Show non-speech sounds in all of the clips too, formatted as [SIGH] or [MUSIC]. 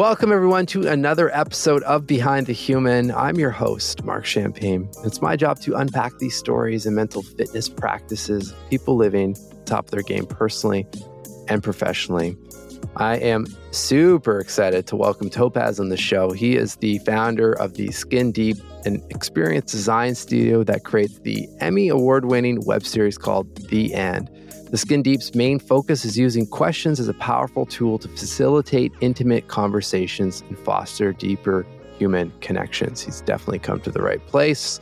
Welcome, everyone, to another episode of Behind the Human. I'm your host, Marc Champagne. It's my job to unpack these stories and mental fitness practices, people living top of their game personally and professionally. I am super excited to welcome Topaz on the show. He is the founder of the Skin Deep, an experience design studio that creates the Emmy award winning web series called The AND. The Skin Deep's main focus is using questions as a powerful tool to facilitate intimate conversations and foster deeper human connections. He's definitely come to the right place.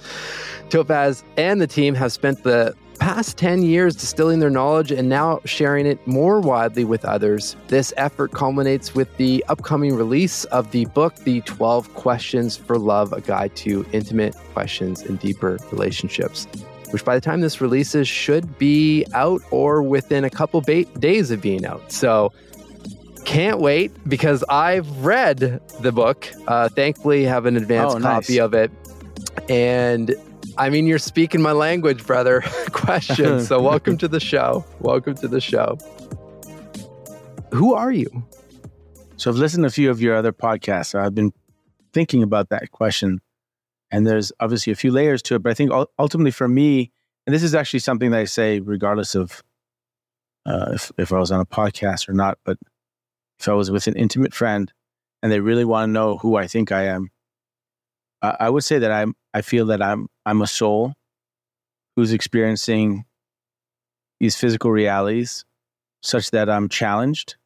Topaz and the team have spent the past 10 years distilling their knowledge and now sharing it more widely with others. This effort culminates with the upcoming release of the book, The 12 Questions for Love A Guide to Intimate Questions and Deeper Relationships, which by the time this releases should be out or within a couple ba- days of being out. So, can't wait because I've read the book. Uh, thankfully, have an advanced Oh, nice. copy of it. And I mean, you're speaking my language, brother. [LAUGHS] Question. So, welcome to the show. Welcome to the show. Who are you? So I've listened to a few of your other podcasts. So I've been thinking about that question, and there's obviously a few layers to it. But I think ultimately for me, and this is actually something that I say regardless of uh, if if I was on a podcast or not. But if I was with an intimate friend and they really want to know who I think I am, I, I would say that I'm. I feel that I'm. I'm a soul who's experiencing these physical realities, such that I'm challenged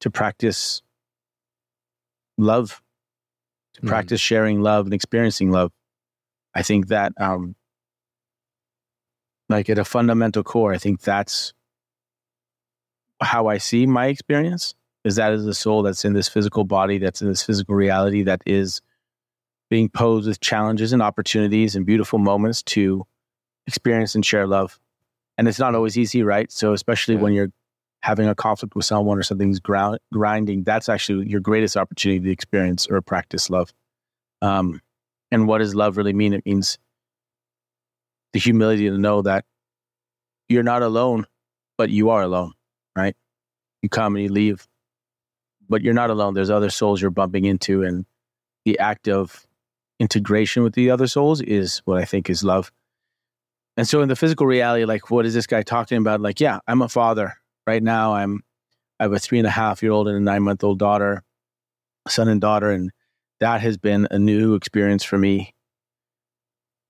to practice love, to Mhm. practice sharing love and experiencing love. I think that, um, like at a fundamental core, I think that's how I see my experience. Is that is a soul that's in this physical body, that's in this physical reality, that is being posed with challenges and opportunities and beautiful moments to experience and share love. And it's not always easy, right? So especially Yeah. when you're having a conflict with someone or something's ground, grinding, that's actually your greatest opportunity to experience or practice love. Um, and what does love really mean? It means the humility to know that you're not alone, but you are alone, right? You come and you leave, but you're not alone. There's other souls you're bumping into, and the act of integration with the other souls is what I think is love. And so, in the physical reality, like, what is this guy talking about? Like, yeah, I'm a father right now. I'm, I have a three and a half year old and a nine month old daughter, son and daughter, and that has been a new experience for me.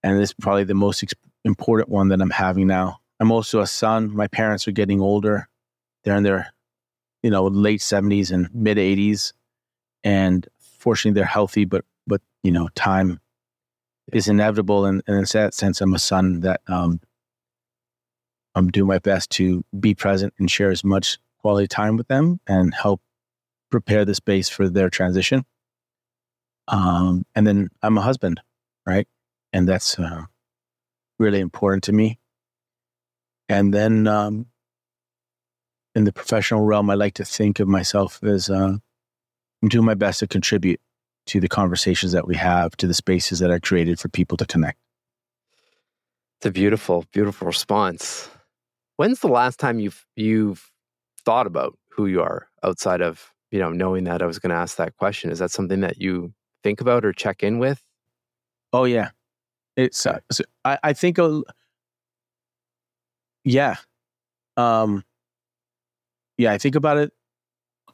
And it's probably the most ex- important one that I'm having now. I'm also a son. My parents are getting older. They're in their, you know, late 70s and mid 80s. And fortunately, they're healthy, but, but, you know, time is inevitable. And, and in that sense, I'm a son that um, I'm doing my best to be present and share as much quality time with them and help prepare the space for their transition. Um, and then I'm a husband, right? And that's uh, really important to me. And then um, in the professional realm, I like to think of myself as uh, I'm doing my best to contribute to the conversations that we have, to the spaces that are created for people to connect. It's a beautiful, beautiful response. When's the last time you've you've thought about who you are outside of you know knowing that I was going to ask that question? Is that something that you think about or check in with? Oh yeah, it's. Uh, so I, I think. A, yeah, um, yeah. I think about it.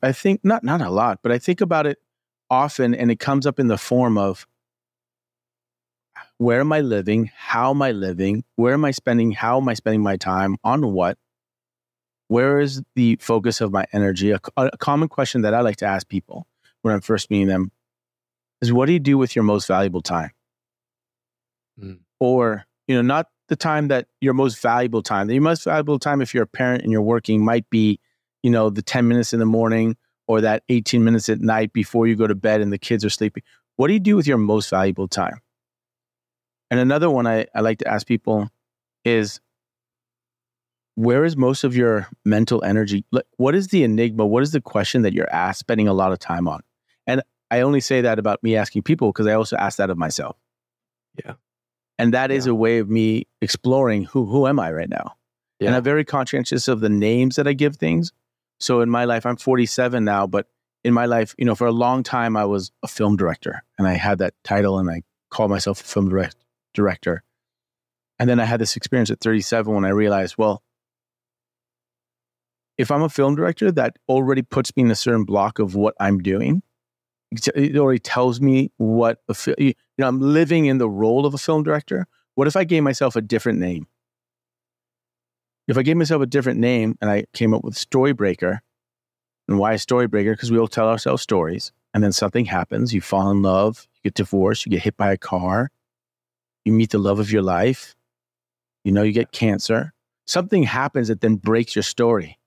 I think not not a lot, but I think about it often, and it comes up in the form of where am I living? How am I living? Where am I spending? How am I spending my time? On what? Where is the focus of my energy? A, a common question that I like to ask people when I'm first meeting them is, "What do you do with your most valuable time?" Mm. or you know not the time that your most valuable time. Your most valuable time if you're a parent and you're working might be you know the 10 minutes in the morning or that 18 minutes at night before you go to bed and the kids are sleeping. What do you do with your most valuable time? And another one i, I like to ask people is where is most of your mental energy? Like, what is the enigma? What is the question that you're asked spending a lot of time on i only say that about me asking people because i also ask that of myself Yeah. and that is Yeah. a way of me exploring who who am I right now. And I'm very conscientious of the names that I give things. So in my life, I'm 47 now, but in my life, you know, for a long time, I was a film director and I had that title and I called myself a film direct, director. And then I had this experience at 37 when I realized, well, if I'm a film director, that already puts me in a certain block of what I'm doing. It already tells me what a fi- you know I'm living in the role of a film director. What if I gave myself a different name? If I gave myself a different name and I came up with Storybreaker, and why a Storybreaker? Because we all tell ourselves stories, and then something happens. You fall in love, you get divorced, you get hit by a car, you meet the love of your life, you know, you get cancer. Something happens that then breaks your story.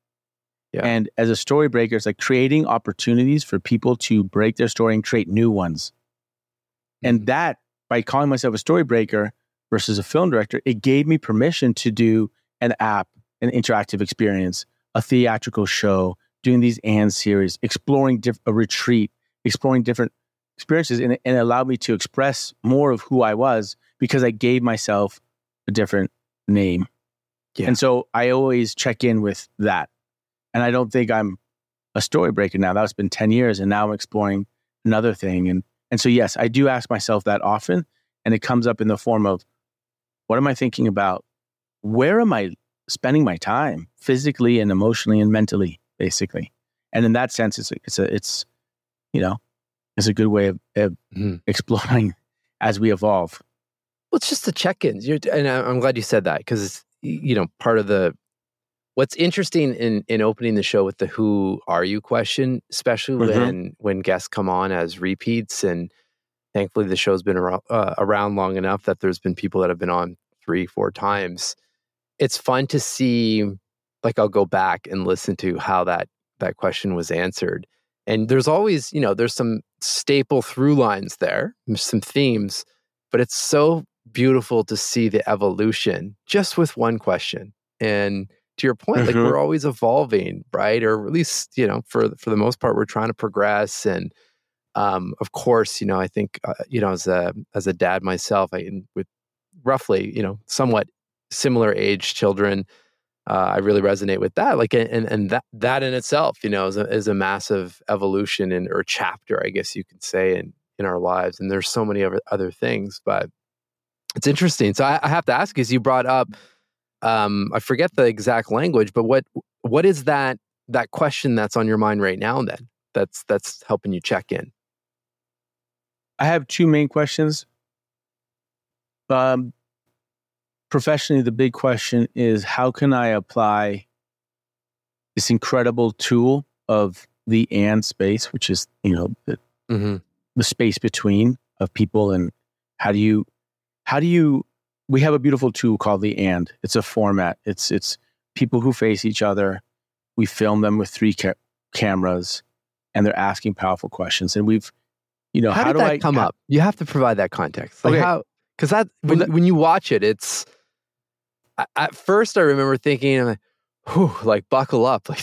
Yeah. And as a story breaker, it's like creating opportunities for people to break their story and create new ones. Mm-hmm. And that, by calling myself a story breaker versus a film director, it gave me permission to do an app, an interactive experience, a theatrical show, doing these and series, exploring diff- a retreat, exploring different experiences, and, and it allowed me to express more of who I was because I gave myself a different name. Yeah. And so I always check in with that. And I don't think I'm a story breaker now. That's been 10 years and now I'm exploring another thing. And and so yes, I do ask myself that often. And it comes up in the form of what am I thinking about? Where am I spending my time physically and emotionally and mentally, basically? And in that sense, it's it's a it's you know, it's a good way of, of mm-hmm. exploring as we evolve. Well, it's just the check-ins. You're, and I'm glad you said that because it's you know part of the what's interesting in in opening the show with the who are you question especially mm-hmm. when when guests come on as repeats and thankfully the show's been around, uh, around long enough that there's been people that have been on three four times. It's fun to see like i'll go back and listen to how that that question was answered. And there's always you know there's some staple through lines there some themes but it's so beautiful to see the evolution just with one question. And to your point, mm-hmm. like we're always evolving, right? Or at least, you know, for for the most part, we're trying to progress. And um, of course, you know, I think, uh, you know, as a as a dad myself, I with roughly, you know, somewhat similar age children, uh, I really resonate with that. Like, and and that that in itself, you know, is a, is a massive evolution in or chapter, I guess you could say, in in our lives. And there's so many other other things, but it's interesting. So I, I have to ask, as you brought up um, I forget the exact language, but what what is that that question that's on your mind right now? Then that's that's helping you check in. I have two main questions. Um, professionally, the big question is how can I apply this incredible tool of the and space, which is you know the, mm-hmm. the space between of people, and how do you how do you we have a beautiful tool called the and. It's a format. It's it's people who face each other. We film them with three ca- cameras and they're asking powerful questions. And we've you know how, how do that I, come up? You have to provide that context. Like okay. how because that when, when you watch it it's at first i remember thinking like, whew, like buckle up. [LAUGHS]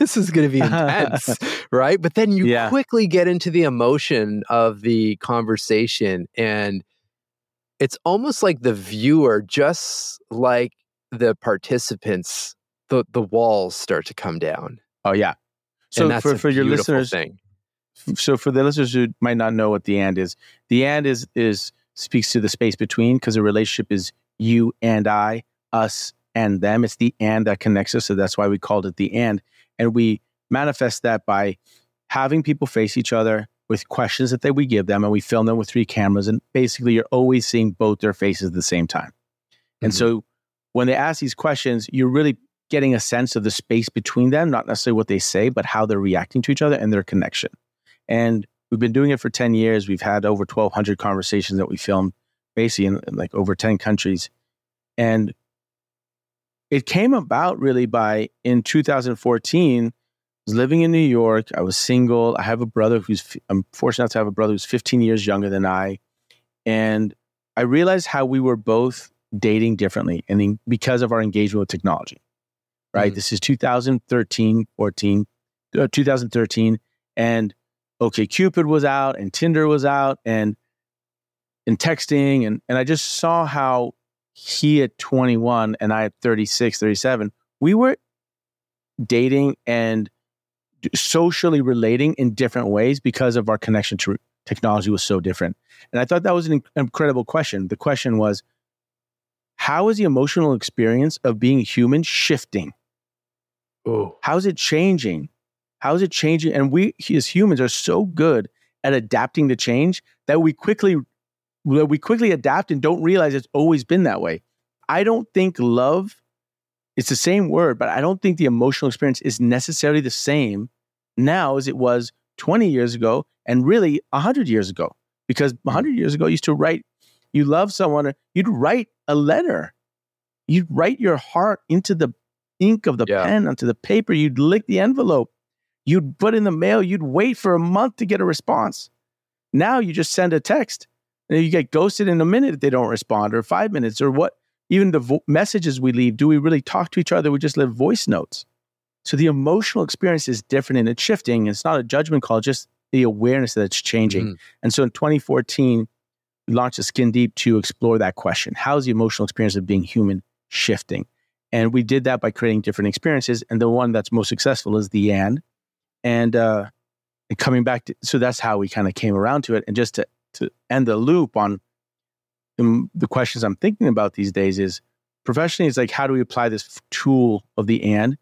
Like this is going to be [LAUGHS] intense right? But then you yeah. quickly get into the emotion of the conversation and it's almost like the viewer, just like the participants, the the walls start to come down. Oh yeah. So for, for your listeners, thing. so for the listeners who might not know what the and is, the and is is speaks to the space between because the relationship is you and I, us and them. It's the and that connects us. So that's why we called it the and. And we manifest that by having people face each other, with questions that they, we give them and we film them with three cameras. And basically, you're always seeing both their faces at the same time. Mm-hmm. And so when they ask these questions, you're really getting a sense of the space between them, not necessarily what they say, but how they're reacting to each other and their connection. And we've been doing it for 10 years. We've had over 1,200 conversations that we filmed basically in, in like over 10 countries. And it came about really by in 2014 was living in New York. I was single. I have a brother who's, I'm fortunate to have a brother who's 15 years younger than I. And I realized how we were both dating differently and in, because of our engagement with technology, right? Mm-hmm. This is 2013, 14, uh, 2013. And OkCupid was out and Tinder was out and, and texting. And, and I just saw how he at 21 and I at 36, 37, we were dating and socially relating in different ways because of our connection to technology was so different. And I thought that was an incredible question. The question was, how is the emotional experience of being human shifting? Oh, How is it changing? How is it changing? And we as humans are so good at adapting to change that we quickly we quickly adapt and don't realize it's always been that way. I don't think love it's the same word, but I don't think the emotional experience is necessarily the same now as it was 20 years ago and really 100 years ago. Because 100 years ago, you used to write, you love someone, you'd write a letter. You'd write your heart into the ink of the Yeah. pen, onto the paper. You'd lick the envelope. You'd put in the mail. You'd wait for a month to get a response. Now you just send a text and you get ghosted in a minute if they don't respond, or five minutes, or what. Even the vo- messages we leave, do we really talk to each other? We just leave voice notes. So the emotional experience is different and it's shifting. It's not a judgment call, just the awareness that it's changing. Mhm. And so in 2014, we launched a Skin Deep to explore that question. How's the emotional experience of being human shifting? And we did that by creating different experiences. And the one that's most successful is the and. And, uh, and coming back to, so that's how we kind of came around to it. And just to, to end the loop on um, the questions I'm thinking about these days is professionally, it's like, how do we apply this tool of the and?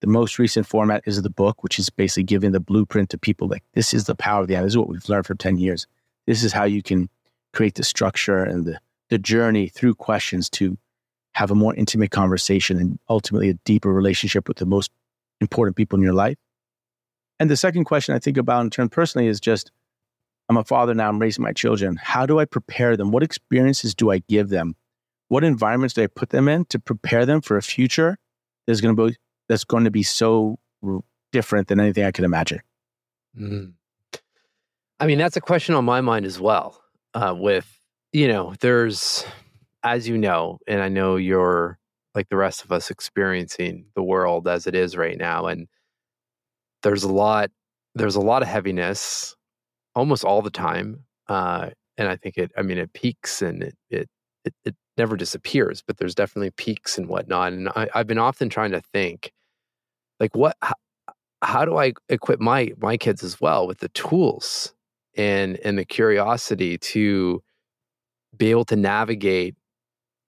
The most recent format is the book, which is basically giving the blueprint to people like, this is the power of the and. This is what we've learned for 10 years. This is how you can create the structure and the, the journey through questions to have a more intimate conversation and ultimately a deeper relationship with the most important people in your life. And the second question I think about in terms personally is just I'm a father now, I'm raising my children. How do I prepare them? What experiences do I give them? What environments do I put them in to prepare them for a future that's going to be that's going to be so different than anything I could imagine? Mhm. I mean, that's a question on my mind as well. Uh, with, you know, there's, as you know, and I know you're like the rest of us experiencing the world as it is right now. And there's a lot, there's a lot of heaviness almost all the time. Uh, and I think it, I mean, it peaks and it, it, it, it never disappears, but there's definitely peaks and whatnot. And I, I've been often trying to think, like, what, how, how do I equip my my kids as well with the tools and and the curiosity to be able to navigate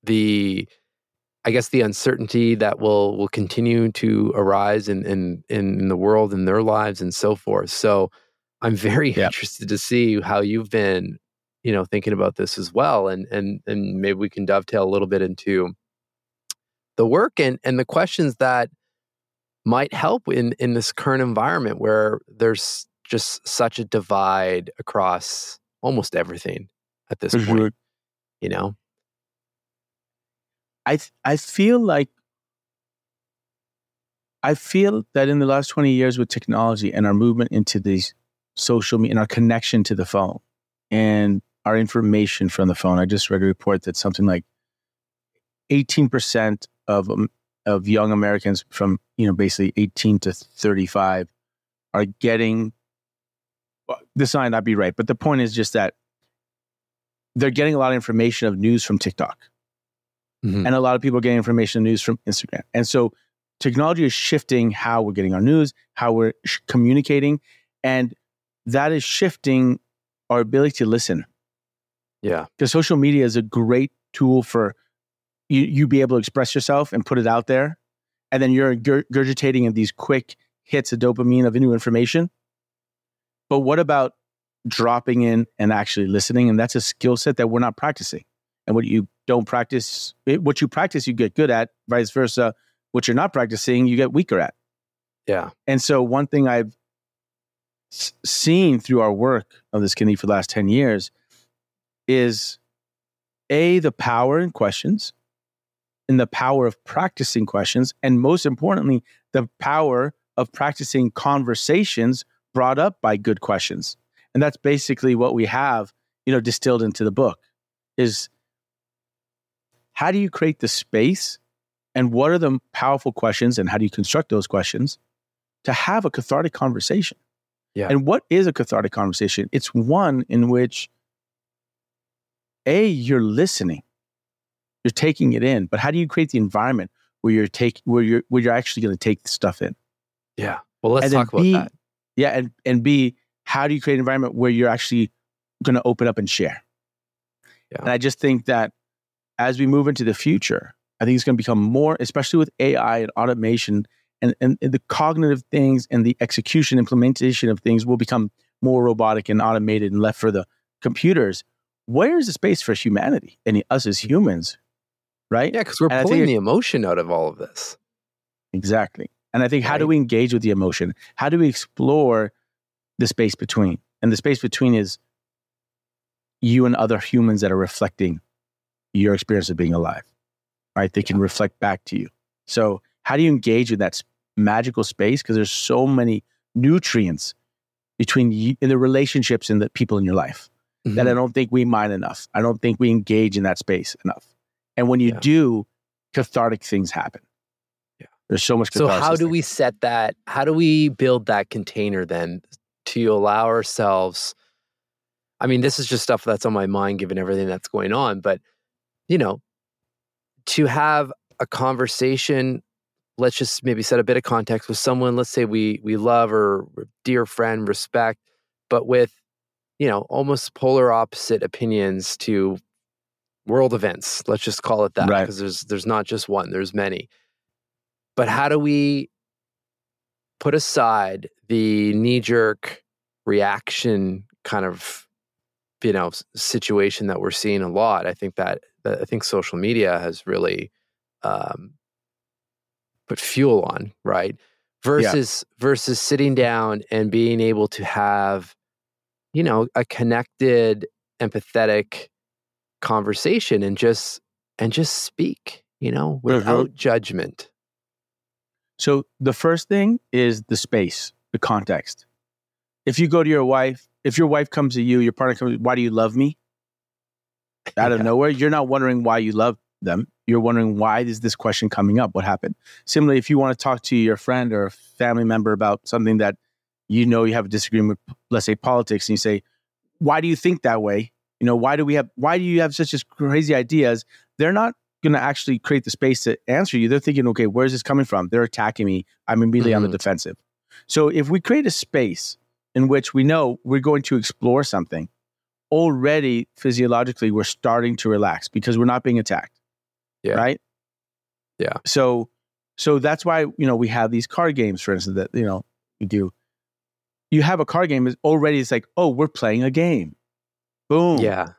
the I guess the uncertainty that will will continue to arise in in in the world in their lives and so forth. So I'm very [LAUGHS] Yeah. interested to see how you've been, you know, thinking about this as well, and and and maybe we can dovetail a little bit into the work and and the questions that might help in in this current environment where there's just such a divide across almost everything at this For point. Mm-hmm. You know, I th- I feel like I feel that in the last 20 years with technology and our movement into these social media and our connection to the phone and our information from the phone, I just read a report that something like 18% of um, of young Americans from, you know, basically 18 to 35 are getting well, this might not be right, but the point is just that they're getting a lot of information of news from TikTok Mhm. and a lot of people are getting information news from Instagram. And so technology is shifting how we're getting our news, how we're sh- communicating, and that is shifting our ability to listen. yeah, Because social media is a great tool for you, you be able to express yourself and put it out there, and then you're gur- regurgitating in these quick hits of dopamine of new information. But what about dropping in and actually listening? And that's a skill set that we're not practicing. And what you don't practice, it, what you practice, you get good at. Vice versa, what you're not practicing, you get weaker at. yeah, And so, one thing I've seen through our work of this committee for the last 10 years is A, the power in questions and the power of practicing questions. And most importantly, the power of practicing conversations brought up by good questions. And that's basically what we have, you know, distilled into the book is how do you create the space and what are the powerful questions and how do you construct those questions to have a cathartic conversation. Yeah. And what is a cathartic conversation? It's one in which A, you're listening. You're taking it in. But how do you create the environment where you're take where you're where you're actually going to take the stuff in? yeah. Well, let's and talk about B, that. Yeah, and and B, how do you create an environment where you're actually going to open up and share? Yeah. And I just think that as we move into the future, I think it's going to become more, especially with AI and automation and, and, and the cognitive things and the execution implementation of things will become more robotic and automated and left for the computers. Where is the space for humanity and us as humans? Right? Yeah, because we're And pulling the emotion out of all of this. Exactly. And I think how do we engage with the emotion? How do we explore the space between? And the space between is you and other humans that are reflecting your experience of being alive, right? They can reflect back to you. So, how do you engage with that magical space? Because there's so many nutrients between you in the relationships and the people in your life that I Mhm. don't think we mine enough. I don't think we engage in that space enough. And when you Yeah. do, cathartic things happen. Yeah. There's so much So how do there. we set that? How do we build that container then to allow ourselves? I mean, this is just stuff that's on my mind given everything that's going on, but you know, to have a conversation, let's just maybe set a bit of context with someone, let's say we we love or dear friend, respect, but with you know, almost polar opposite opinions to world events. Let's just call it that Right. because there's there's not just one, there's many. But how do we put aside the knee jerk reaction kind of you know situation that we're seeing a lot? I think that, that I think social media has really um, put fuel on right versus versus sitting down and being able to have you know a connected empathetic conversation and just and just speak you know without judgment So the first thing is the space, the context. If you go to your wife, if your wife comes to you, your partner comes, why do you love me? [LAUGHS] Out of Yeah. nowhere, you're not wondering why you love them. You're wondering why is this question coming up? What happened? Similarly, if you want to talk to your friend or a family member about something that you know you have a disagreement with, let's say politics, and you say, why do you think that way? You know, why do we have why do you have such as crazy ideas? They're not going to actually create the space to answer you. They're thinking, okay, where's this coming from? They're attacking me. I'm immediately on the Mhm. defensive. So if we create a space in which we know we're going to explore something, already physiologically we're starting to relax because we're not being attacked. Yeah. Right? Yeah. So so that's why, you know, we have these card games, for instance, that, you know, we do. You have a card game is already it's like, oh, we're playing a game. Boom. yeah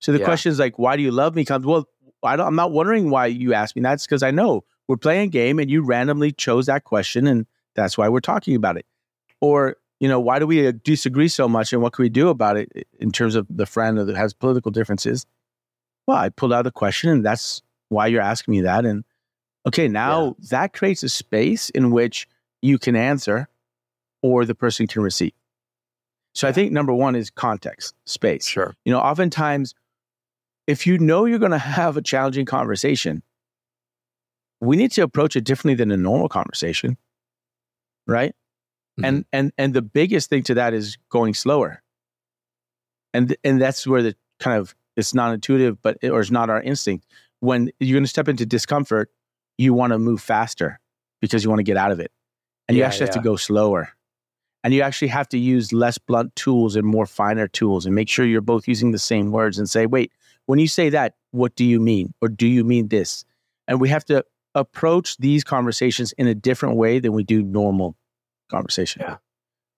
So the Yeah. question is like, why do you love me? Comes well, I don't, I'm not wondering why you asked me. That's because I know we're playing a game and you randomly chose that question, and that's why we're talking about it. Or you know, why do we uh, disagree so much, and what can we do about it in terms of the friend that has political differences? Well, I pulled out the question, and that's why you're asking me that. And okay, now that creates a space in which you can answer, or the person can receive. So I think number one is context, space. Sure. You know oftentimes if you know you're going to have a challenging conversation we need to approach it differently than a normal conversation right? Mm-hmm. And and and the biggest thing to that is going slower. And and that's where the kind of it's not intuitive but or it's not our instinct when you're going to step into discomfort you want to move faster because you want to get out of it. And you Yeah, actually have to go slower. And you actually have to use less blunt tools and more finer tools and make sure you're both using the same words and say wait when you say that what do you mean? Or do you mean this? And we have to approach these conversations in a different way than we do normal conversation. Yeah.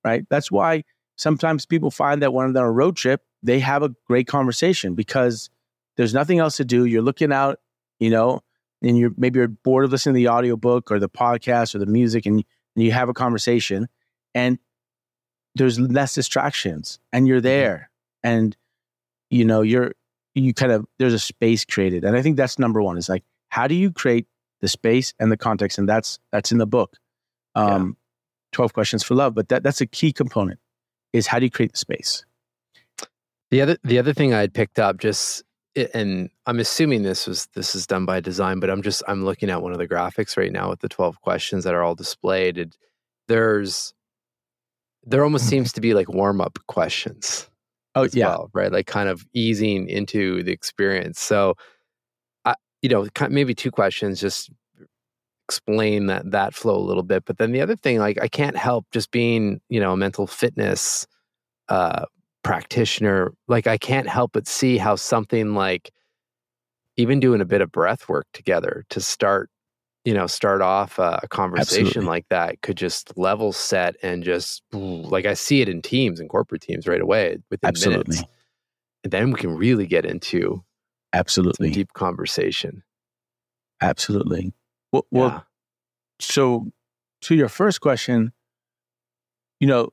right? That's why sometimes people find that when they're on a road trip they have a great conversation because there's nothing else to do. You're looking out you know and you're maybe you're bored of listening to the audiobook or the podcast or the music and, and you have a conversation and there's less distractions and you're there and you know you're you kind of there's a space created. And i think that's number one is like how do you create the space and the context? And that's that's in the book. Um 12 questions for love but that that's a key component is how do you create the space? The other the other thing I had picked up just and I'm assuming this was this is done by design, but I'm just I'm looking at one of the graphics right now with the 12 questions that are all displayed. And there's there almost seems to be like warm up questions oh as yeah well, right? Like kind of easing into the experience. So I you know, maybe two questions just explain that that flow a little bit. But then the other thing, like I can't help just being, you know, a mental fitness uh, practitioner. Like I can't help but see how something like even doing a bit of breath work together to start, you know, start off a, conversation Absolutely. like that could just level set and just like I see it in teams and corporate teams right away within Absolutely. minutes. And then we can really get into Absolutely deep conversation. Absolutely. Well, yeah. well, so to your first question, you know,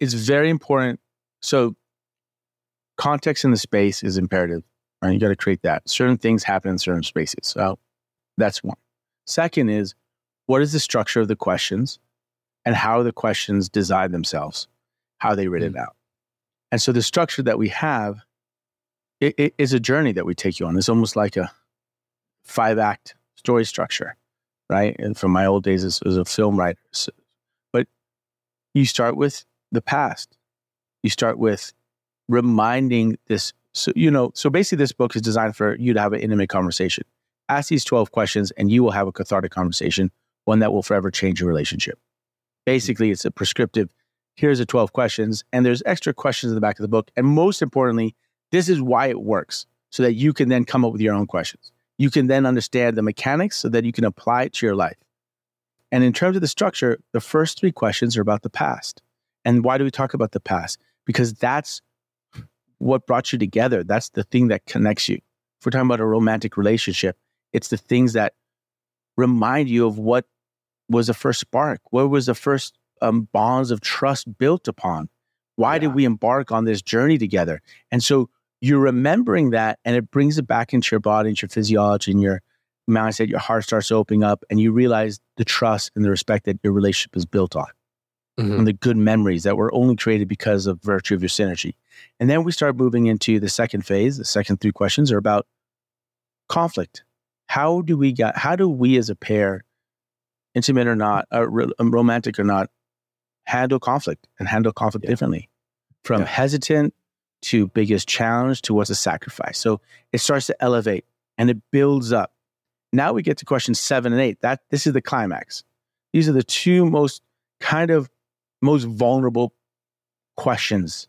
it's very important. So, context in the space is imperative. Right? You got to create that. Certain things happen in certain spaces. So, that's one. Second is, what is the structure of the questions, and how the questions design themselves, how they written mm-hmm. out. And so, the structure that we have it, it is a journey that we take you on. It's almost like a five act story structure, right? And from my old days as, as a film writer. So, but you start with the past. You start with reminding this. So, you know, so basically, this book is designed for you to have an intimate conversation. Ask these 12 questions, and you will have a cathartic conversation, one that will forever change your relationship. Basically, it's a prescriptive here's the 12 questions, and there's extra questions in the back of the book. And most importantly, this is why it works so that you can then come up with your own questions. You can then understand the mechanics so that you can apply it to your life. And in terms of the structure, the first three questions are about the past. And why do we talk about the past? Because that's what brought you together. That's the thing that connects you. If we're talking about a romantic relationship, it's the things that remind you of what was the first spark, what was the first um, bonds of trust built upon. Why yeah. did we embark on this journey together? And so you're remembering that and it brings it back into your body, into your physiology, and your mindset, your heart starts opening up, and you realize the trust and the respect that your relationship is built on. Mm-hmm. And the good memories that were only created because of virtue of your synergy. And then we start moving into the second phase. The second three questions are about conflict. How do we get, how do we as a pair, intimate or not, uh, romantic or not, handle conflict and handle conflict yeah. differently? From yeah. hesitant to biggest challenge to what's a sacrifice. So it starts to elevate and it builds up. Now we get to questions seven and eight. That this is the climax. These are the two most kind of most vulnerable questions.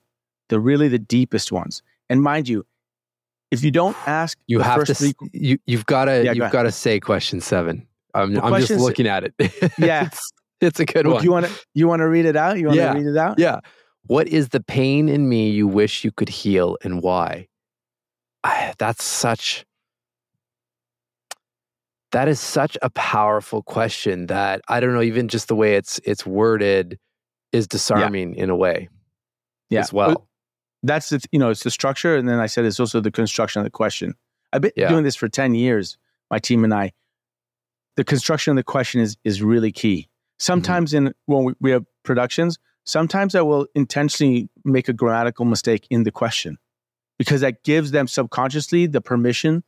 They're really the deepest ones. And mind you, if you don't ask, you have to. Three, you you've got to yeah, you've got to say question seven. I'm, well, I'm just looking at it. [LAUGHS] yeah, it's, it's a good well, one. You want to you want to read it out? You want to yeah. read it out? Yeah. What is the pain in me you wish you could heal and why? I, that's such that is such a powerful question that I don't know even just the way it's it's worded is disarming yeah. in a way yeah. as well. That's the, you know it's the structure and then I said it's also the construction of the question. I've been yeah. doing this for 10 years my team and I the construction of the question is is really key. Sometimes mm-hmm. in when we, we have productions sometimes I will intentionally make a grammatical mistake in the question because that gives them subconsciously the permission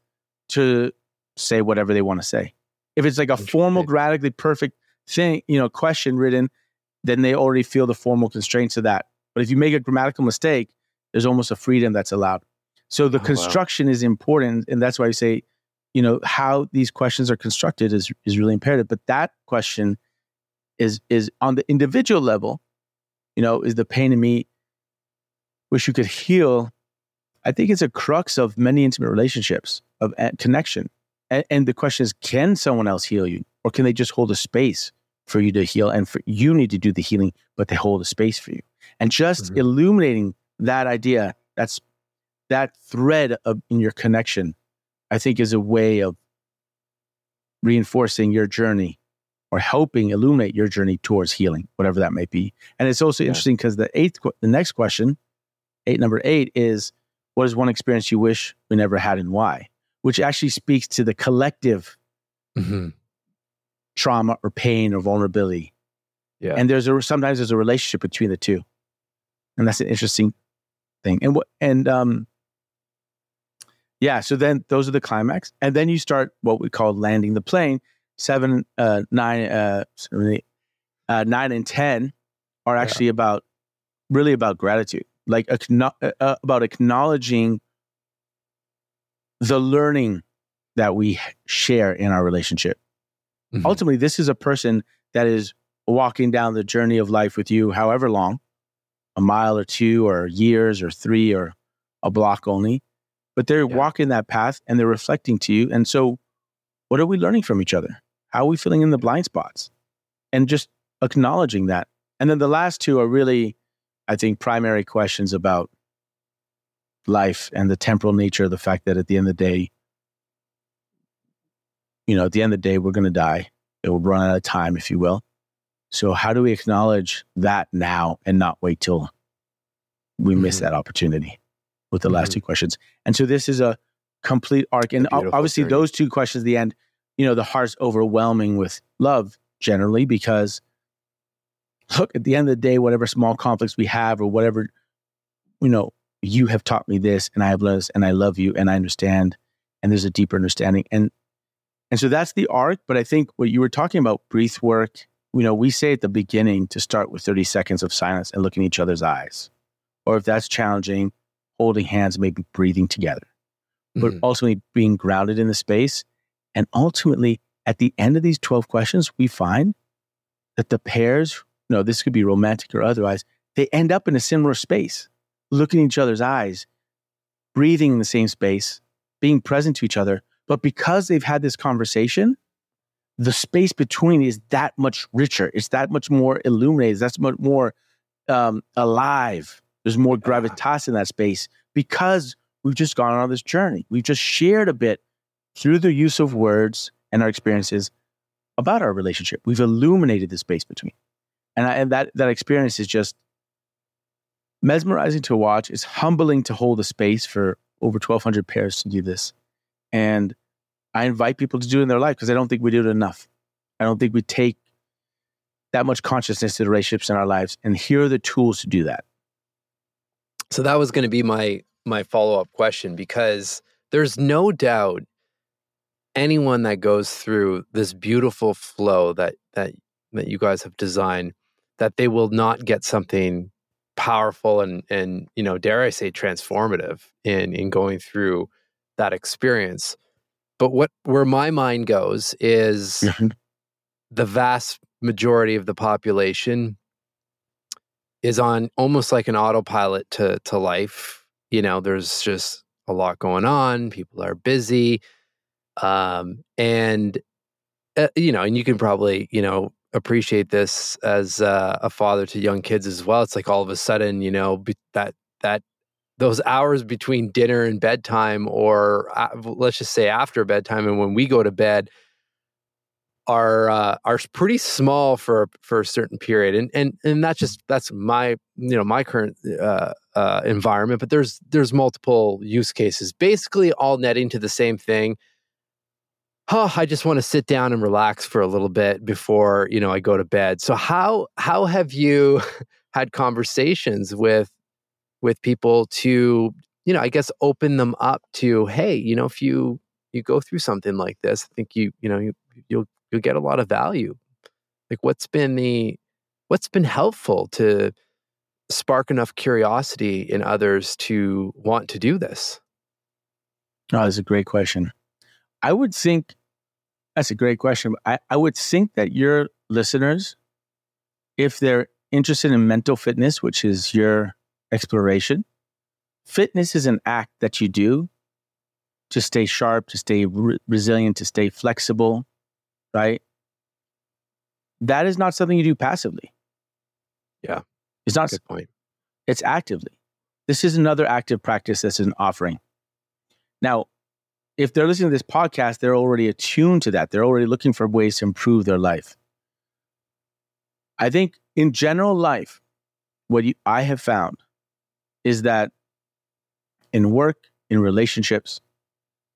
to say whatever they want to say. If it's like a formal, grammatically perfect thing, you know, question written, then they already feel the formal constraints of that. But if you make a grammatical mistake, there's almost a freedom that's allowed. So the oh, construction wow. is important, and that's why I say, you know, how these questions are constructed is is really imperative. But that question is is on the individual level you know, is the pain in me wish you could heal. I think it's a crux of many intimate relationships of eh, connection. And, and the question is, can someone else heal you, or can they just hold a space for you to heal? And for you need to do the healing, but they hold a space for you. And just mm-hmm. illuminating that idea, that's that thread of, in your connection, I think is a way of reinforcing your journey or helping illuminate your journey towards healing, whatever that may be. And it's also yeah. interesting because the eighth, the next question, eight number eight is, what is one experience you wish we never had and why? Which actually speaks to the collective mm-hmm. Trauma or pain or vulnerability. Yeah. And there's a sometimes there's a relationship between the two, and that's an interesting thing. And what and um, yeah. So then those are the climax, and then you start what we call landing the plane seven, uh, nine, uh, uh, nine, and ten are actually yeah. about really about gratitude, like uh, uh, about acknowledging the learning that we share in our relationship. Mm-hmm. Ultimately, this is a person that is walking down the journey of life with you, however long, a mile or two, or years, or three, or a block only. But they're yeah. walking that path and they're reflecting to you. And so, what are we learning from each other? How are we filling in the blind spots? And just acknowledging that. And then the last two are really, I think, primary questions about life and the temporal nature of the fact that at the end of the day, you know, at the end of the day, we're going to die. It will run out of time, if you will. So, how do we acknowledge that now and not wait till we mm-hmm. miss that opportunity with the mm-hmm. last two questions? And so, this is a complete arc. And obviously, journey. those two questions at the end, you know, the heart's overwhelming with love generally because, look, at the end of the day, whatever small conflicts we have or whatever, you know, you have taught me this and I have learned this and I love you and I understand and there's a deeper understanding. And and so that's the arc. But I think what you were talking about, breath work, you know, we say at the beginning to start with 30 seconds of silence and look in each other's eyes. Or if that's challenging, holding hands, maybe breathing together. But mm-hmm. ultimately being grounded in the space. And ultimately, at the end of these 12 questions, we find that the pairs, you know, this could be romantic or otherwise, they end up in a similar space, looking in each other's eyes, breathing in the same space, being present to each other. But because they've had this conversation, the space between is that much richer. It's that much more illuminated. That's much more um, alive. There's more gravitas in that space because we've just gone on this journey. We've just shared a bit through the use of words and our experiences about our relationship. We've illuminated the space between, and, I, and that that experience is just mesmerizing to watch. It's humbling to hold a space for over 1,200 pairs to do this, and I invite people to do it in their life because I don't think we do it enough. I don't think we take that much consciousness to the relationships in our lives. And here are the tools to do that. So that was going to be my my follow up question because there's no doubt anyone that goes through this beautiful flow that that that you guys have designed that they will not get something powerful and and you know dare I say transformative in in going through that experience. But what where my mind goes is [LAUGHS] mm-hmm. the vast majority of the population is on almost like an autopilot to to life. You know, there's just a lot going on. People are busy, um, and uh, you know, and you can probably you know appreciate this as uh, a father to young kids as well. It's like all of a sudden, you know, that that those hours between dinner and bedtime, or uh, let's just say after bedtime, and when we go to bed, are uh, are pretty small for for a certain period, and and and that's just that's my you know my current uh, uh, environment. But there's there's multiple use cases, basically all netting to the same thing. Oh, I just want to sit down and relax for a little bit before you know I go to bed. So how how have you [LAUGHS] had conversations with with people to you know i guess open them up to hey you know if you you go through something like this i think you you know you, you'll you'll get a lot of value. Like what's been the what's been helpful to spark enough curiosity in others to want to do this? Oh that's a great question. I would think that's a great question I, I would think that your listeners if they're interested in mental fitness which is your exploration. Fitness is an act that you do to stay sharp, to stay re- resilient, to stay flexible, right? That is not something you do passively. Yeah. It's not good point. It's actively. This is another active practice that's an offering. Now, if they're listening to this podcast, they're already attuned to that. They're already looking for ways to improve their life. I think in general life, what you, I have found is that in work, in relationships,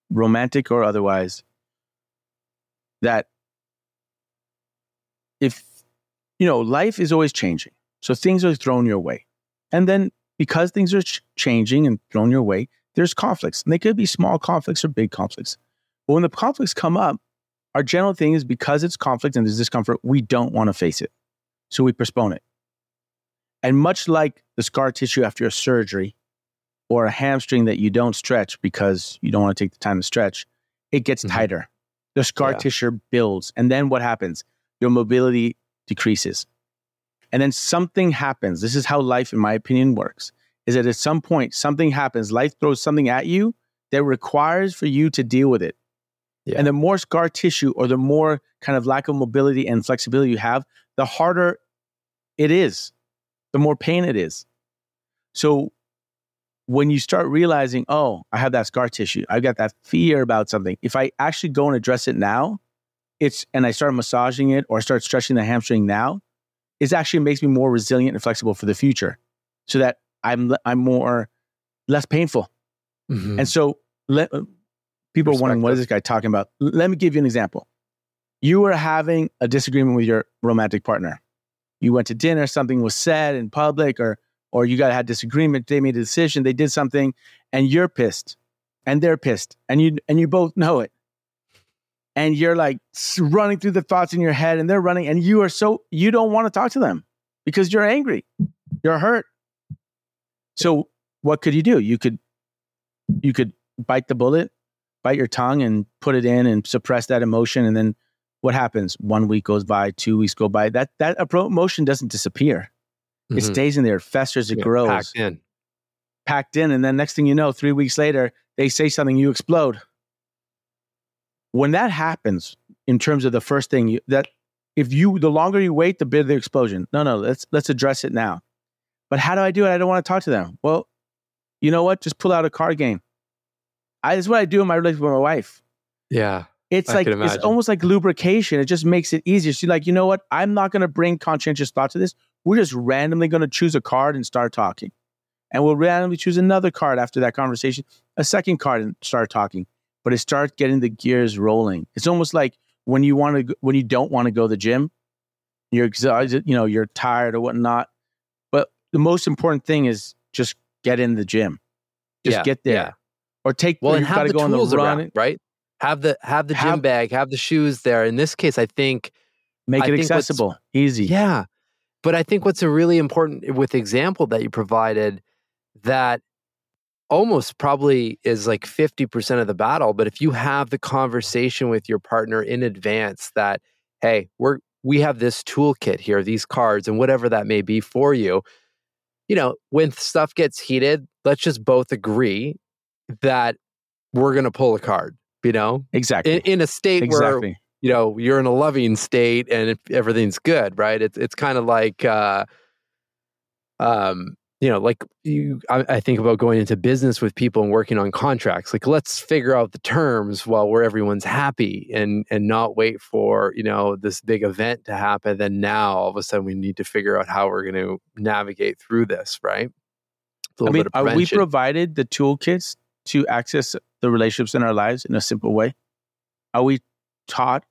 romantic or otherwise, that if, you know, life is always changing. So things are thrown your way. And then because things are ch- changing and thrown your way, there's conflicts. And they could be small conflicts or big conflicts. But when the conflicts come up, our general thing is because it's conflict and there's discomfort, we don't want to face it. So we postpone it. And much like the scar tissue after a surgery or a hamstring that you don't stretch because you don't want to take the time to stretch, it gets mm-hmm. tighter. The scar Yeah. tissue builds. And then what happens? Your mobility decreases. And then something happens. This is how life, in my opinion, works. Is that at some point something happens, life throws something at you that requires for you to deal with it. Yeah. And the more scar tissue or the more kind of lack of mobility and flexibility you have, the harder it is, the more pain it is. So when you start realizing, oh, I have that scar tissue, I've got that fear about something. If I actually go and address it now, it's and I start massaging it or I start stretching the hamstring now, it actually makes me more resilient and flexible for the future, so that I'm I'm more less painful. Mhm. And so let, people are wondering, what is this guy talking about? Let me give you an example. You were having a disagreement with your romantic partner. You went to dinner, something was said in public, or or you got had disagreement. They made a decision, they did something, and you're pissed, and they're pissed, and you and you both know it. And you're like running through the thoughts in your head, and they're running, and you are so you don't want to talk to them because you're angry, you're hurt. So what could you do? You could you could bite the bullet, bite your tongue and put it in and suppress that emotion. And then what happens? One week goes by, two weeks go by. That that emotion doesn't disappear. It Mhm. stays in there, it festers, it Yeah, grows, packed in. packed in, and then next thing you know, three weeks later, they say something, you explode. When that happens, in terms of the first thing you, that if you the longer you wait, the bigger the explosion. No, no, let's let's address it now. But how do I do it? I don't want to talk to them. Well, you know what? Just pull out a card game. I, this is what I do in my relationship with my wife. Yeah. It's I like it's almost like lubrication. It just makes it easier. She's like, you know what? I'm not going to bring conscientious thought to this. We're just randomly going to choose a card and start talking, and we'll randomly choose another card after that conversation, a second card, and start talking. But it starts getting the gears rolling. It's almost like when you want to, when you don't want to go to the gym, you're exhausted, you know, you're tired or whatnot. But the most important thing is just get in the gym, just Yeah, get there, yeah. or take. Well, and gotta the go on tools run, around, right? Have the have the gym bag, have the shoes there. In this case, I think make I it think accessible, easy. Yeah. But I think what's a really important with the example that you provided that almost probably is like 50% of the battle, but if you have the conversation with your partner in advance that hey, we're we have this toolkit here, these cards and whatever that may be for you, you know, when stuff gets heated, let's just both agree that we're going to pull a card, you know? Exactly. In, in a state where exactly. you know you're in a loving state and everything's good right it's it's kind of like uh um you know like you I, I think about going into business with people and working on contracts like let's figure out the terms while where everyone's happy and and not wait for you know this big event to happen then now all of a sudden we need to figure out how we're going to navigate through this right I mean, are we provided the toolkits to access the relationships in our lives in a simple way? Are we taught?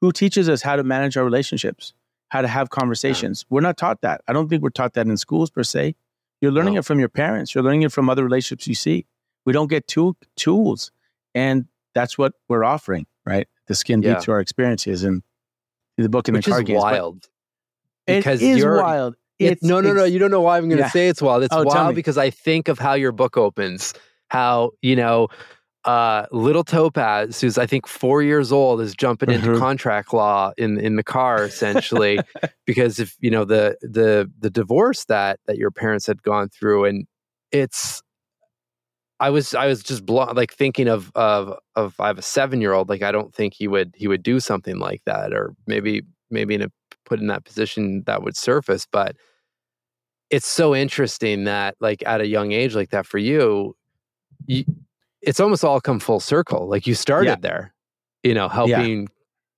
Who teaches us how to manage our relationships, how to have conversations? We're not taught that. I don't think we're taught that in schools per se. You're learning No. it from your parents. You're learning it from other relationships you see. We don't get tool, tools, and that's what we're offering, right? The skin deep Yeah. to our experiences and the book and which the card is games. Wild It because is you're- wild. It- It's, no, no, no. You don't know why I'm going to Yeah. say it's wild. It's Oh, wild because I think of how your book opens. How you know, uh, little Topaz, who's I think four years old, is jumping into Mhm. contract law in in the car essentially [LAUGHS] because if you know the the the divorce that that your parents had gone through, and it's. I was I was just blo- like thinking of of of I have a seven year old like I don't think he would he would do something like that or maybe maybe in a put in that position that would surface but it's so interesting that like at a young age like that for you, you it's almost all come full circle like you started Yeah. there you know helping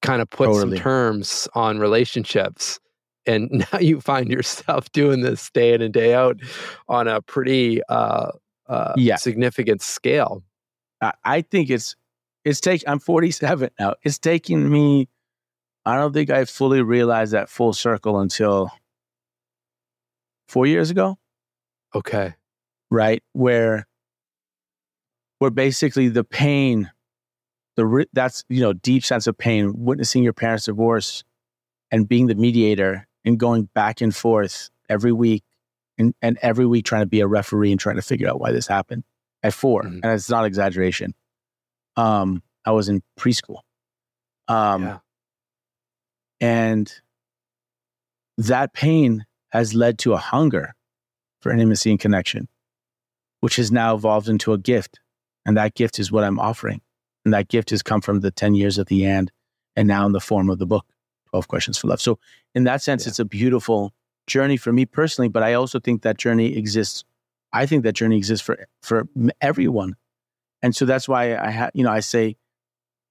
kind of put Totally. some terms on relationships and [LAUGHS] now you find yourself doing this day in and day out on a pretty uh, uh, Yeah. significant scale I, I think it's it's take I'm 47 now. It's taking me I don't think I fully realized that full circle until four years ago, okay right? Where where basically the pain, the re- that's you know deep sense of pain, witnessing your parents divorce, and being the mediator and going back and forth every week, and and every week trying to be a referee and trying to figure out why this happened at 4 Mhm. and it's not exaggeration. Um, I was in preschool, Um, yeah. And that pain has led to a hunger for intimacy and connection, which has now evolved into a gift. And that gift is what I'm offering. And that gift has come from the 10 years at the end and now in the form of the book, 12 Questions for Love. So, in that sense, yeah. it's a beautiful journey for me personally, but I also think that journey exists. I think that journey exists for, for everyone. And so that's why I have, you know, I say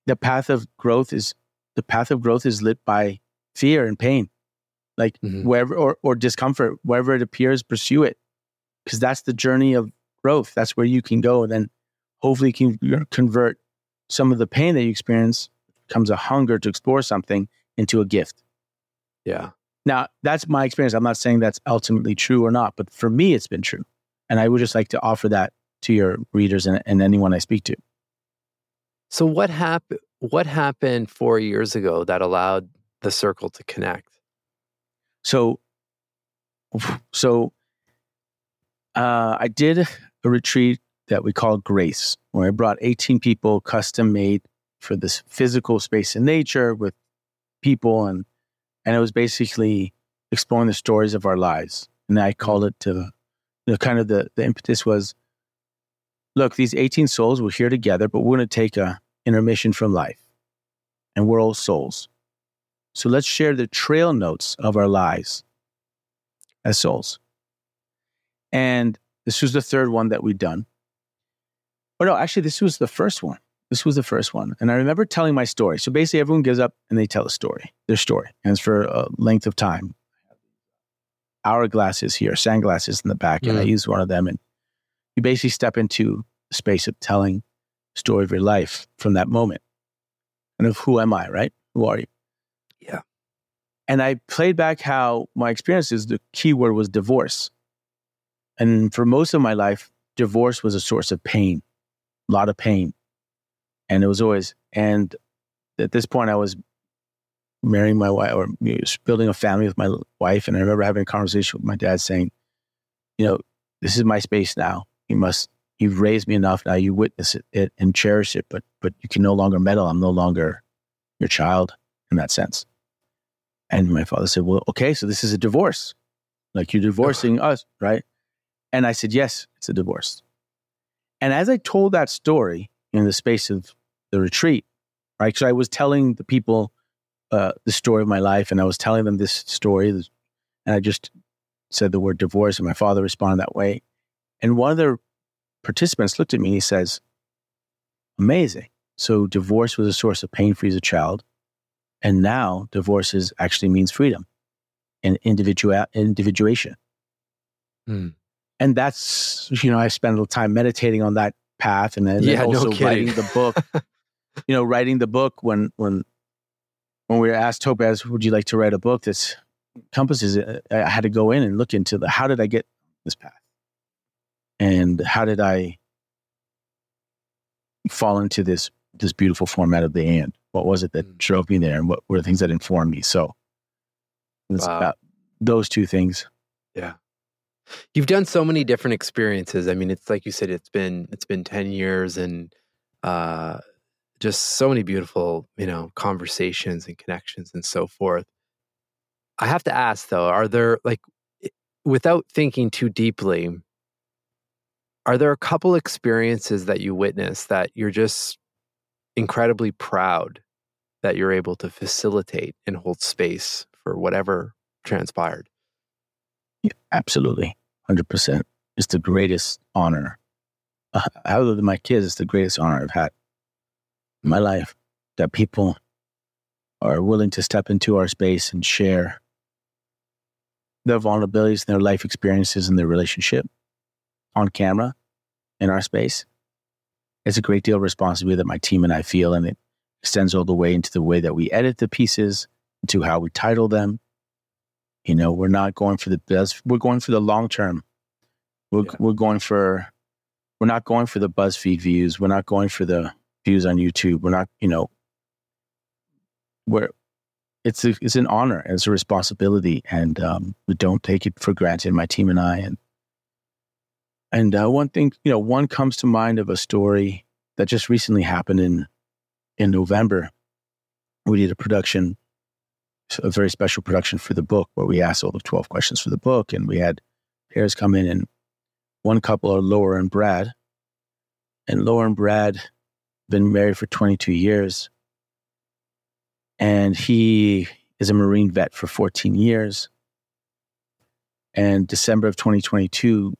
the path of growth is the path of growth is lit by fear and pain, like mm-hmm. wherever or, or discomfort, wherever it appears, pursue it, because that's the journey of growth. That's where you can go, and then hopefully you can convert some of the pain that you experience comes a hunger to explore something into a gift. Yeah. Now that's my experience. I'm not saying that's ultimately true or not, but for me, it's been true, and I would just like to offer that to your readers and, and anyone I speak to. So what happened? What happened four years ago that allowed the circle to connect? So, so uh, I did a retreat that we called Grace, where I brought 18 people, custom made for this physical space in nature with people, and and it was basically exploring the stories of our lives. And I called it to the kind of the the impetus was, look, these 18 souls were here together, but we're going to take a intermission from life, and we're all souls. So let's share the trail notes of our lives as souls. And this was the third one that we'd done. No, actually, this was the first one. This was the first one. And I remember telling my story. So basically, everyone gives up and they tell a story, their story. And it's for a length of time. Hourglasses here, sunglasses in the back. Mm. And I mm. use one of them. And you basically step into the space of telling the story of your life from that moment. And of who am I, right? Who are you? Yeah. And I played back how my experiences, the key word was divorce. And for most of my life, divorce was a source of pain, lot of pain. And it was always, and at this point, I was marrying my wife or building a family with my wife. And I remember having a conversation with my dad saying, you know, this is my space now. You must, you've raised me enough now. You witness it, it and cherish it, but, but you can no longer meddle. I'm no longer your child in that sense. And my father said, Well, okay, so this is a divorce. Like you're divorcing us, right? And I said, Yes, it's a divorce. And as I told that story in the space of the retreat, right? Because I was telling the people uh, the story of my life and I was telling them this story. And I just said the word divorce, and my father responded that way. And one of the participants looked at me and he says, Amazing. So divorce was a source of pain for you as a child. And now divorce is actually means freedom and individual individuation. Hmm. And that's, you know, I spent a little time meditating on that path and then yeah, also no writing the book. [LAUGHS] you know, writing the book when when when we were asked Topaz, would you like to write a book that encompasses it? I had to go in and look into the how did I get this path? And how did I fall into this this beautiful format of The AND? What was it that mm. drove me there, and what were the things that informed me? So it's wow. about those two things. Yeah, you've done so many different experiences. I mean, it's like you said, it's been it's been ten years, and uh, just so many beautiful, you know, conversations and connections and so forth. I have to ask though, are there like, without thinking too deeply, are there a couple experiences that you witness that you're just incredibly proud that you're able to facilitate and hold space for whatever transpired. Yeah, absolutely. 100%. It's the greatest honor. Uh, other than my kids, it's the greatest honor I've had in my life that people are willing to step into our space and share their vulnerabilities and their life experiences and their relationship on camera in our space. It's a great deal of responsibility that my team and I feel, and it extends all the way into the way that we edit the pieces, to how we title them. You know, we're not going for the best; we're going for the long term. We're yeah. we're going for we're not going for the BuzzFeed views. We're not going for the views on YouTube. We're not, you know, we're it's a, it's an honor and it's a responsibility, and um, we don't take it for granted. My team and I, and and uh, one thing, you know, one comes to mind of a story that just recently happened in in November. we did a production, a very special production for the book where we asked all the 12 questions for the book. And we had pairs come in, and one couple are Laura and Brad. And Laura and Brad been married for 22 years. And he is a Marine vet for 14 years. And December of 2022,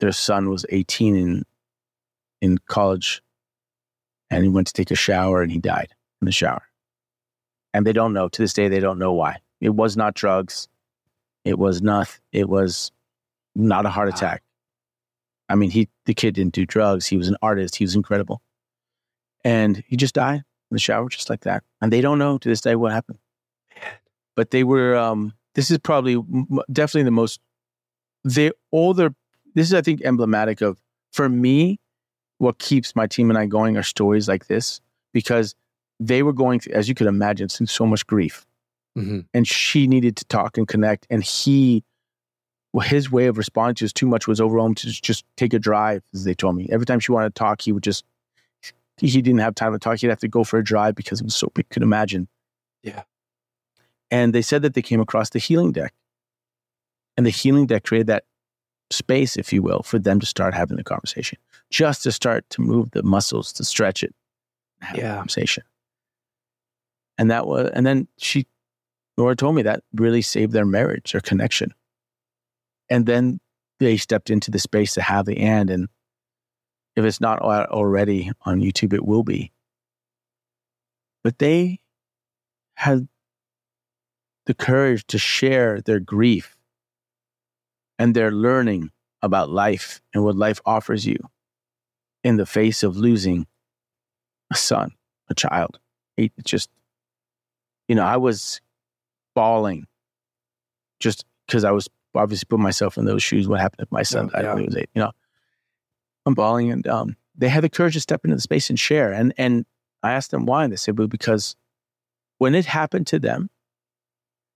their son was 18 in, in college. And he went to take a shower and he died in the shower. And they don't know, to this day, they don't know why. It was not drugs. It was not, it was not a heart attack. I mean, he, the kid didn't do drugs. He was an artist. He was incredible. And he just died in the shower just like that. And they don't know to this day what happened. But they were, um, this is probably definitely the most, they, all their, this is, I think, emblematic of, for me, what keeps my team and I going are stories like this because they were going through, as you could imagine, through so much grief. Mm-hmm. And she needed to talk and connect. And he, well, his way of responding to too much was overwhelmed to just take a drive, as they told me. Every time she wanted to talk, he would just, he didn't have time to talk. He'd have to go for a drive because it was so big, could imagine. Yeah. And they said that they came across the healing deck. And the healing deck created that space, if you will, for them to start having the conversation, just to start to move the muscles, to stretch it, have yeah. conversation. And that was, and then she, Laura told me that really saved their marriage, their connection. And then they stepped into the space to have The AND. And if it's not already on YouTube, it will be. But they had the courage to share their grief and their learning about life and what life offers you in the face of losing a son, a child. It just, you know, I was bawling just because I was obviously put myself in those shoes. What happened if my son died when he was eight? You know, I'm bawling, and um, they had the courage to step into the space and share. And and I asked them why, and they said, "Well, because when it happened to them,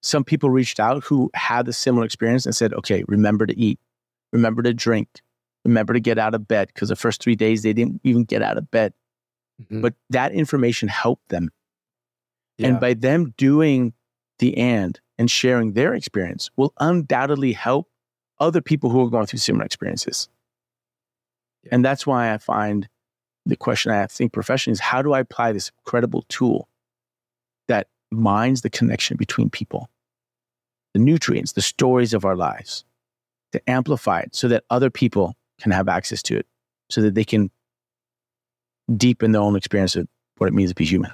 some people reached out who had a similar experience and said, "Okay, remember to eat, remember to drink, remember to get out of bed," because the first three days they didn't even get out of bed. Mm-hmm. But that information helped them, yeah. and by them doing The AND and sharing their experience will undoubtedly help other people who are going through similar experiences. Yeah. And that's why I find the question I think professionally is how do I apply this incredible tool that mines the connection between people, the nutrients, the stories of our lives, to amplify it so that other people can have access to it, so that they can deepen their own experience of what it means to be human.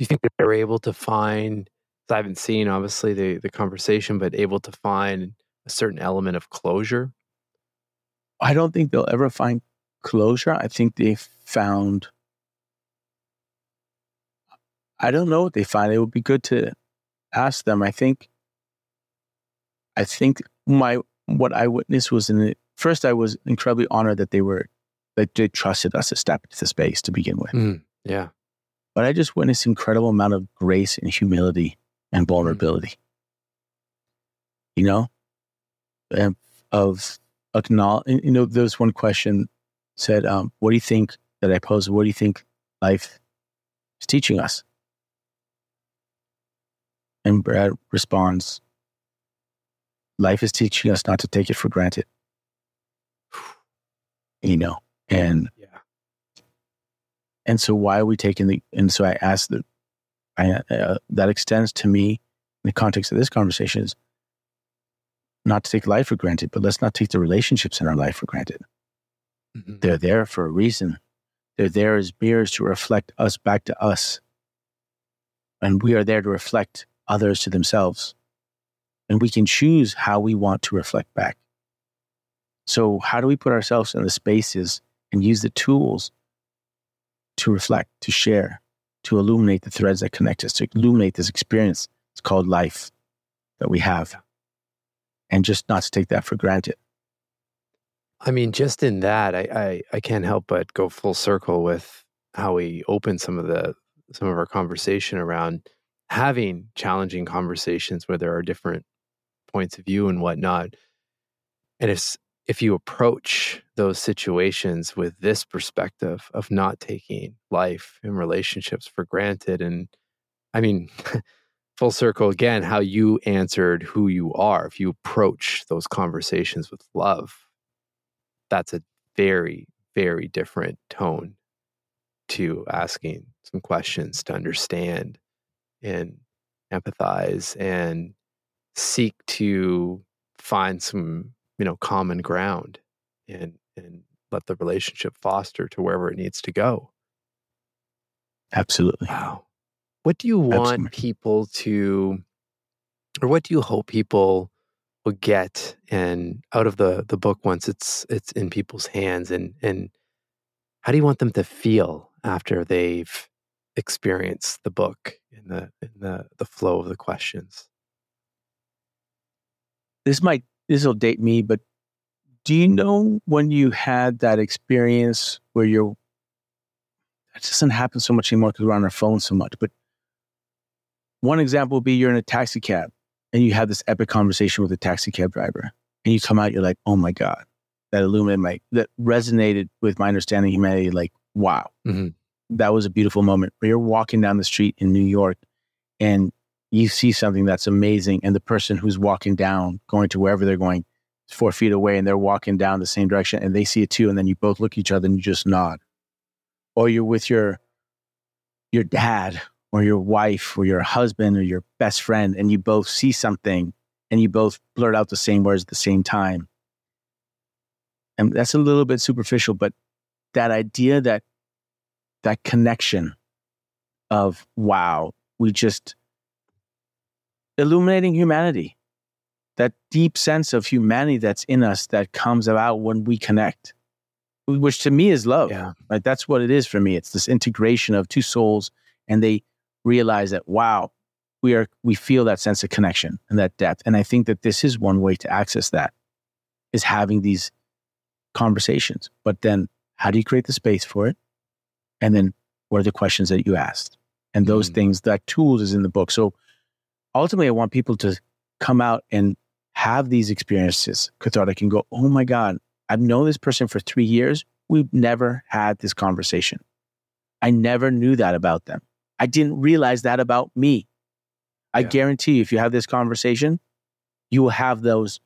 Do you think they're able to find I haven't seen obviously the the conversation, but able to find a certain element of closure? I don't think they'll ever find closure. I think they found. I don't know what they find. It would be good to ask them. I think. I think my what I witnessed was in it. First, I was incredibly honored that they were that they trusted us to step into the space to begin with. Mm, yeah. But I just witnessed incredible amount of grace and humility and mm-hmm. vulnerability. You know, and of acknowledge. You know, there was one question said, um, "What do you think that I posed? What do you think life is teaching us?" And Brad responds, "Life is teaching us not to take it for granted." [SIGHS] You know, and. And so, why are we taking the? And so, I asked the I, uh, that extends to me in the context of this conversation is not to take life for granted, but let's not take the relationships in our life for granted. Mm-hmm. They're there for a reason. They're there as mirrors to reflect us back to us. And we are there to reflect others to themselves. And we can choose how we want to reflect back. So, how do we put ourselves in the spaces and use the tools to reflect, to share, to illuminate the threads that connect us, to illuminate this experience. It's called life that we have. And just not to take that for granted. I mean, just in that, I, I, I can't help but go full circle with how we open some of the some of our conversation around having challenging conversations where there are different points of view and whatnot. And if if you approach those situations with this perspective of not taking life and relationships for granted and i mean [LAUGHS] full circle again how you answered who you are if you approach those conversations with love that's a very very different tone to asking some questions to understand and empathize and seek to find some you know common ground and and let the relationship foster to wherever it needs to go. Absolutely. Wow. What do you want absolutely. people to or what do you hope people will get and out of the the book once it's it's in people's hands and and how do you want them to feel after they've experienced the book in the in the the flow of the questions? This might this will date me, but do you know when you had that experience where you're it doesn't happen so much anymore because we're on our phone so much, but one example would be you're in a taxi cab and you have this epic conversation with a taxi cab driver and you come out, you're like, oh my God, that illuminated my, that resonated with my understanding of humanity. Like, wow, mm-hmm. that was a beautiful moment. Where you're walking down the street in New York and you see something that's amazing and the person who's walking down going to wherever they're going four feet away and they're walking down the same direction and they see it too and then you both look at each other and you just nod. Or you're with your your dad or your wife or your husband or your best friend and you both see something and you both blurt out the same words at the same time. And that's a little bit superficial but that idea that that connection of wow we just illuminating humanity, that deep sense of humanity that's in us that comes about when we connect, which to me is love. Yeah. Like that's what it is for me. It's this integration of two souls, and they realize that wow, we are we feel that sense of connection and that depth. And I think that this is one way to access that is having these conversations. But then how do you create the space for it? And then what are the questions that you asked? And those mm. things, that tools is in the book. So ultimately, I want people to come out and have these experiences cathartic and go, oh my God, I've known this person for three years. We've never had this conversation. I never knew that about them. I didn't realize that about me. I guarantee you, if you have this conversation, you will have those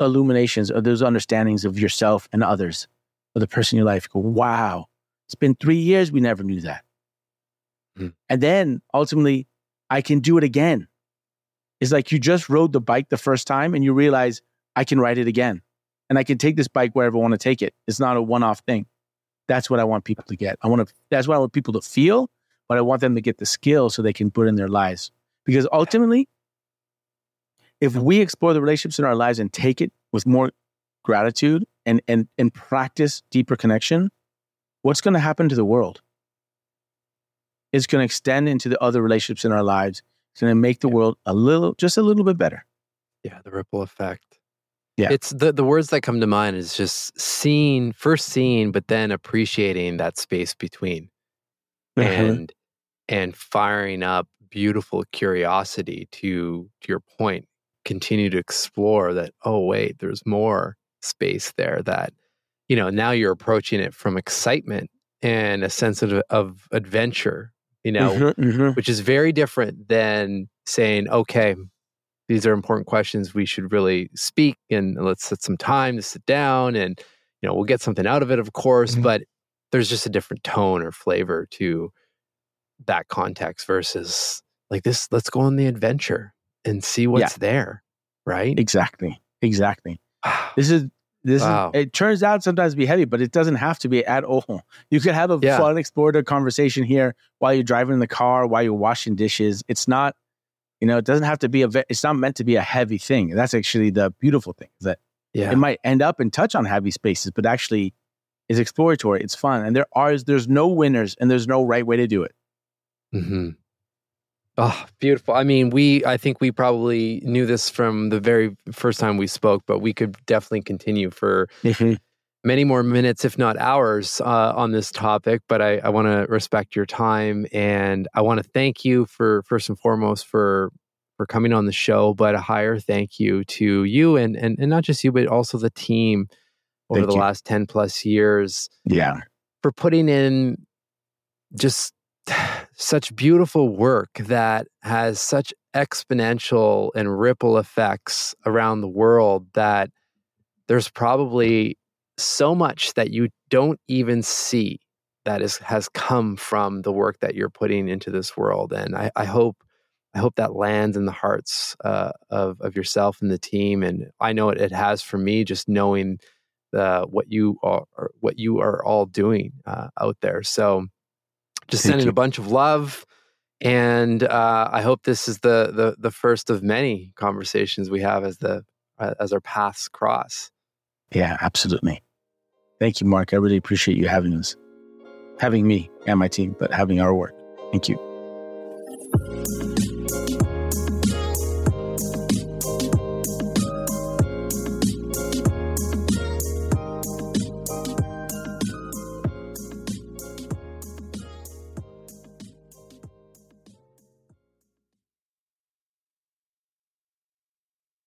illuminations or those understandings of yourself and others, of the person in your life. You go, wow, it's been three years. We never knew that. Mm. And then ultimately, I can do it again. It's like you just rode the bike the first time and you realize I can ride it again. And I can take this bike wherever I want to take it. It's not a one off thing. That's what I want people to get. I want to, that's what I want people to feel, but I want them to get the skill so they can put in their lives. Because ultimately, if we explore the relationships in our lives and take it with more gratitude and, and, and practice deeper connection, what's going to happen to the world? It's going to extend into the other relationships in our lives. It's going to make the yeah. world a little, just a little bit better. Yeah, the ripple effect. Yeah, it's the the words that come to mind is just seeing, first seeing, but then appreciating that space between, uh-huh. and and firing up beautiful curiosity to to your point. Continue to explore that. Oh wait, there's more space there. That you know now you're approaching it from excitement and a sense of, of adventure you know, mm-hmm, mm-hmm. which is very different than saying, okay, these are important questions we should really speak and let's set some time to sit down and, you know, we'll get something out of it, of course, mm-hmm. but there's just a different tone or flavor to that context versus like this, let's go on the adventure and see what's yeah. there. Right. Exactly. Exactly. [SIGHS] this is this wow. is, it turns out sometimes to be heavy, but it doesn't have to be at all. You could have a yeah. fun, explorative conversation here while you're driving in the car, while you're washing dishes. It's not, you know, it doesn't have to be a. It's not meant to be a heavy thing. That's actually the beautiful thing is that yeah. it might end up and touch on heavy spaces, but actually is exploratory. It's fun, and there are there's no winners and there's no right way to do it. Mm-hmm. Oh, beautiful. I mean, we, I think we probably knew this from the very first time we spoke, but we could definitely continue for mm-hmm. many more minutes, if not hours, uh, on this topic. But I, I want to respect your time and I want to thank you for, first and foremost, for for coming on the show, but a higher thank you to you and and, and not just you, but also the team over Thank the you. last 10 plus years Yeah. for putting in just such beautiful work that has such exponential and ripple effects around the world that there's probably so much that you don't even see that is has come from the work that you're putting into this world. And i, I hope i hope that lands in the hearts uh, of, of yourself and the team. And i know it, it has for me just knowing uh, what you are what you are all doing uh, out there. So just Thank sending you. a bunch of love and uh, i hope this is the, the the first of many conversations we have as the uh, as our paths cross Yeah, absolutely. Thank you, Marc. I really appreciate you having us, having me and my team, but having our work. Thank you.